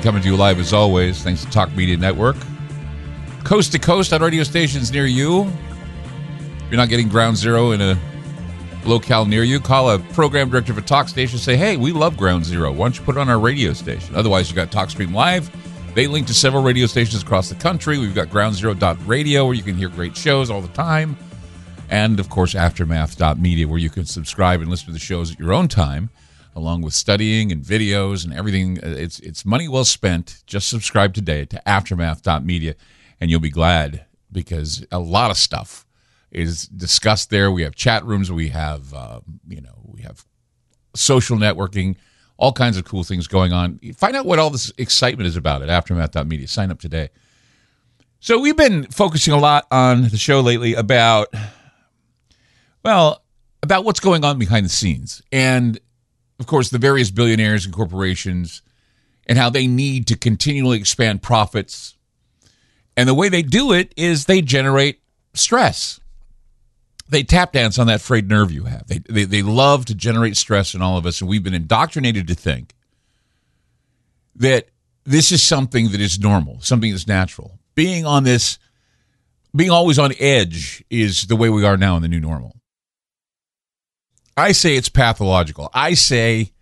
Coming to you live as always, thanks to Talk Media Network. Coast to coast on radio stations near you. If you're not getting ground zero in a locale near you, call a program director of a talk station. Say, hey, we love ground zero. Why don't you put it on our radio station? Otherwise, you got TalkStream Live they link to several radio stations across the country. We've got groundzero.radio where you can hear great shows all the time. And of course, aftermath.media where you can subscribe and listen to the shows at your own time, along with studying and videos and everything. It's, it's money well spent. Just subscribe today to aftermath.media and you'll be glad because a lot of stuff is discussed there. We have chat rooms, we have, uh, you know, we have social networking all kinds of cool things going on. Find out what all this excitement is about at aftermath.media. Sign up today. So we've been focusing a lot on the show lately about well, about what's going on behind the scenes. And of course, the various billionaires and corporations and how they need to continually expand profits. And the way they do it is they generate stress they tap dance on that frayed nerve you have. They, they, they love to generate stress in all of us, and we've been indoctrinated to think that this is something that is normal, something that's natural. Being on this, being always on edge is the way we are now in the new normal. I say it's pathological. I say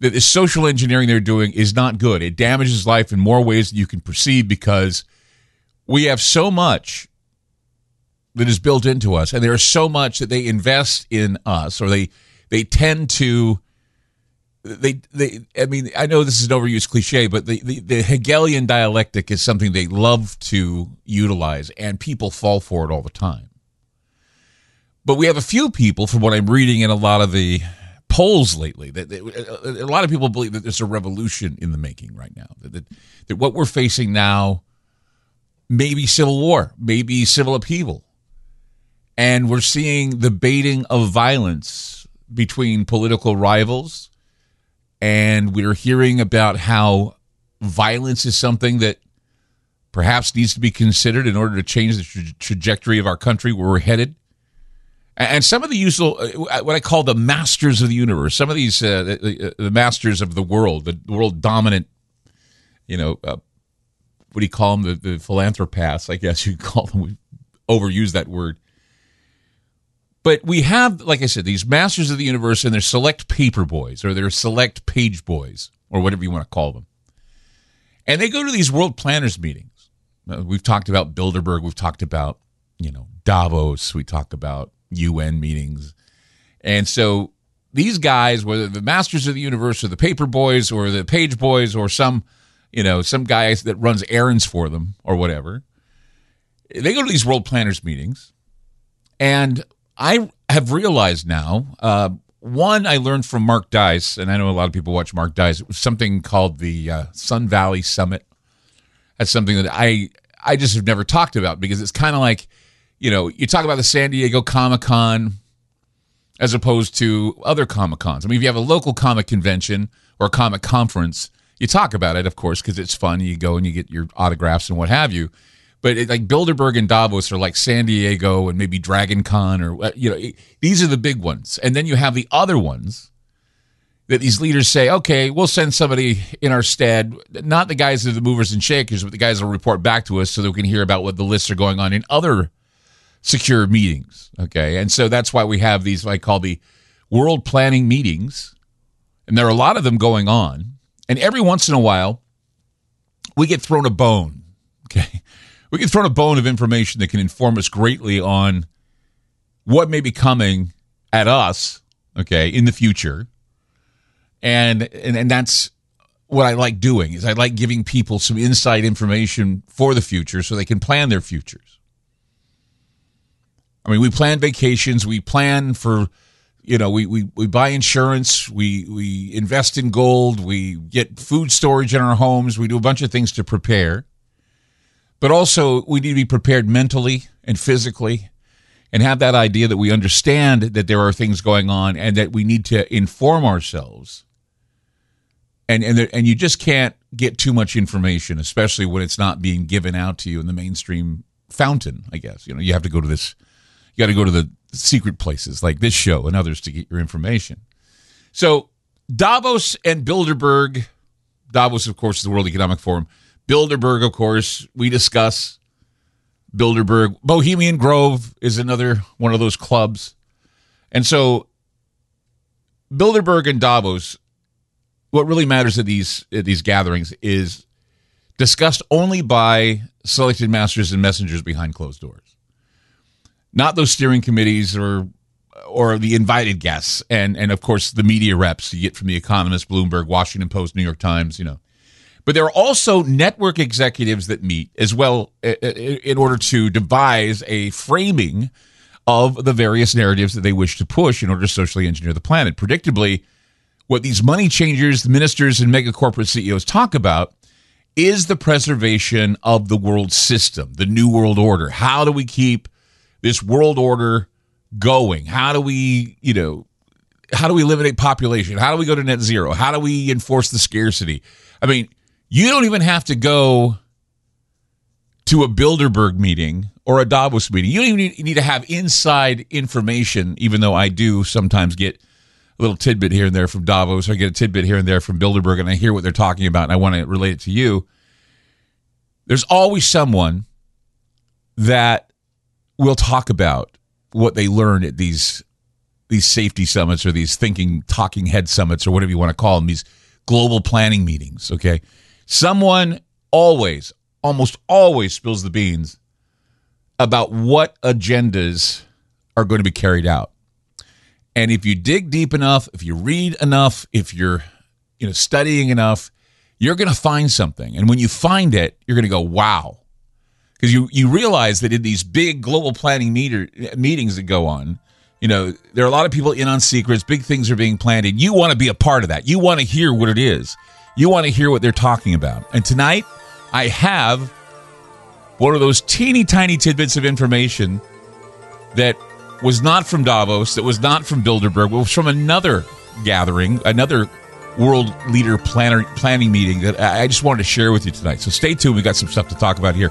that the social engineering they're doing is not good. It damages life in more ways than you can perceive because we have so much that is built into us, and there's so much that they invest in us, or they they tend to. They, they, I mean, I know this is an overused cliche, but the, the, the Hegelian dialectic is something they love to utilize, and people fall for it all the time. But we have a few people, from what I'm reading in a lot of the polls lately, that, that uh, a lot of people believe that there's a revolution in the making right now. That, that, that what we're facing now, maybe civil war, maybe civil upheaval, and we're seeing the baiting of violence between political rivals. And we're hearing about how violence is something that perhaps needs to be considered in order to change the tra- trajectory of our country where we're headed. And some of the usual, uh, what I call the masters of the universe, some of these, uh, the, the, masters of the world, the world dominant, you know, uh, what do you call them? The, the philanthropists, I guess you call them. We overuse that word. But we have, like I said, these masters of the universe and their select paper boys or their select page boys or whatever you want to call them. And they go to these world planners meetings. Uh, we've talked about Bilderberg. We've talked about, you know, Davos. We talk about UN meetings. And so these guys, whether the masters of the universe or the paper boys or the page boys or some, you know, some guys that runs errands for them or whatever, they go to these world planners meetings. And I have realized now. Uh, one, I learned from Mark Dice, and I know a lot of people watch Mark Dice. It was something called the uh, Sun Valley Summit. That's something that I I just have never talked about because it's kind of like, you know, you talk about the San Diego Comic Con as opposed to other Comic Cons. I mean, if you have a local comic convention or a comic conference, you talk about it, of course, because it's fun. You go and you get your autographs and what have you. But it, like Bilderberg and Davos are like San Diego and maybe Dragon Con or uh, you know it, these are the big ones, and then you have the other ones that these leaders say, okay, we'll send somebody in our stead, not the guys that are the movers and shakers, but the guys will report back to us so that we can hear about what the lists are going on in other secure meetings. Okay. And so that's why we have these, I call the world planning meetings. And there are a lot of them going on. And every once in a while, we get thrown a bone. Okay. We get thrown a bone of information that can inform us greatly on what may be coming at us, okay, in the future and and, and that's what I like doing is I like giving people some inside information for the future so they can plan their futures. I mean, we plan vacations, we plan for you know, we, we, we buy insurance, we, we invest in gold, we get food storage in our homes, we do a bunch of things to prepare. But also, we need to be prepared mentally and physically and have that idea that we understand that there are things going on and that we need to inform ourselves and and there, and you just can't get too much information, especially when it's not being given out to you in the mainstream fountain. I guess you know you have to go to this. You got to go to the secret places like this show and others to get your information. So Davos and Bilderberg. Davos, of course, is the World Economic Forum. Bilderberg, of course, we discuss Bilderberg. Bohemian Grove is another one of those clubs. And so Bilderberg and Davos what really matters at these at these gatherings is discussed only by selected masters and messengers behind closed doors. Not those steering committees or or the invited guests and and of course the media reps you get from the Economist, Bloomberg, Washington Post, New York Times, you know. But there are also network executives that meet as well in order to devise a framing of the various narratives that they wish to push in order to socially engineer the planet. Predictably, what these money changers, ministers, and mega corporate CEOs talk about is the preservation of the world system, the new world order. How do we keep this world order going? How do we, you know, how do we eliminate population? How do we go to net zero? How do we enforce the scarcity? I mean, you don't even have to go to a Bilderberg meeting or a Davos meeting. You don't even need, need to have inside information, even though I do sometimes get a little tidbit here and there from Davos. I get a tidbit here and there from Bilderberg, and I hear what they're talking about, and I want to relate it to you. There's always someone that will talk about what they learn at these these safety summits or these thinking talking head summits or whatever you want to call them these global planning meetings okay someone always almost always spills the beans about what agendas are going to be carried out and if you dig deep enough, if you read enough, if you're you know studying enough, you're going to find something. And when you find it, you're going to go, "Wow." Because you you realize that in these big global planning meter, meetings that go on, you know, there are a lot of people in on secrets, big things are being planned, and you want to be a part of that. You want to hear what it is. You want to hear what they're talking about. And tonight, I have one of those teeny tiny tidbits of information that was not from Davos, that was not from Bilderberg, it was from another gathering, another world leader planner, planning meeting that I just wanted to share with you tonight. So stay tuned. We got some stuff to talk about here.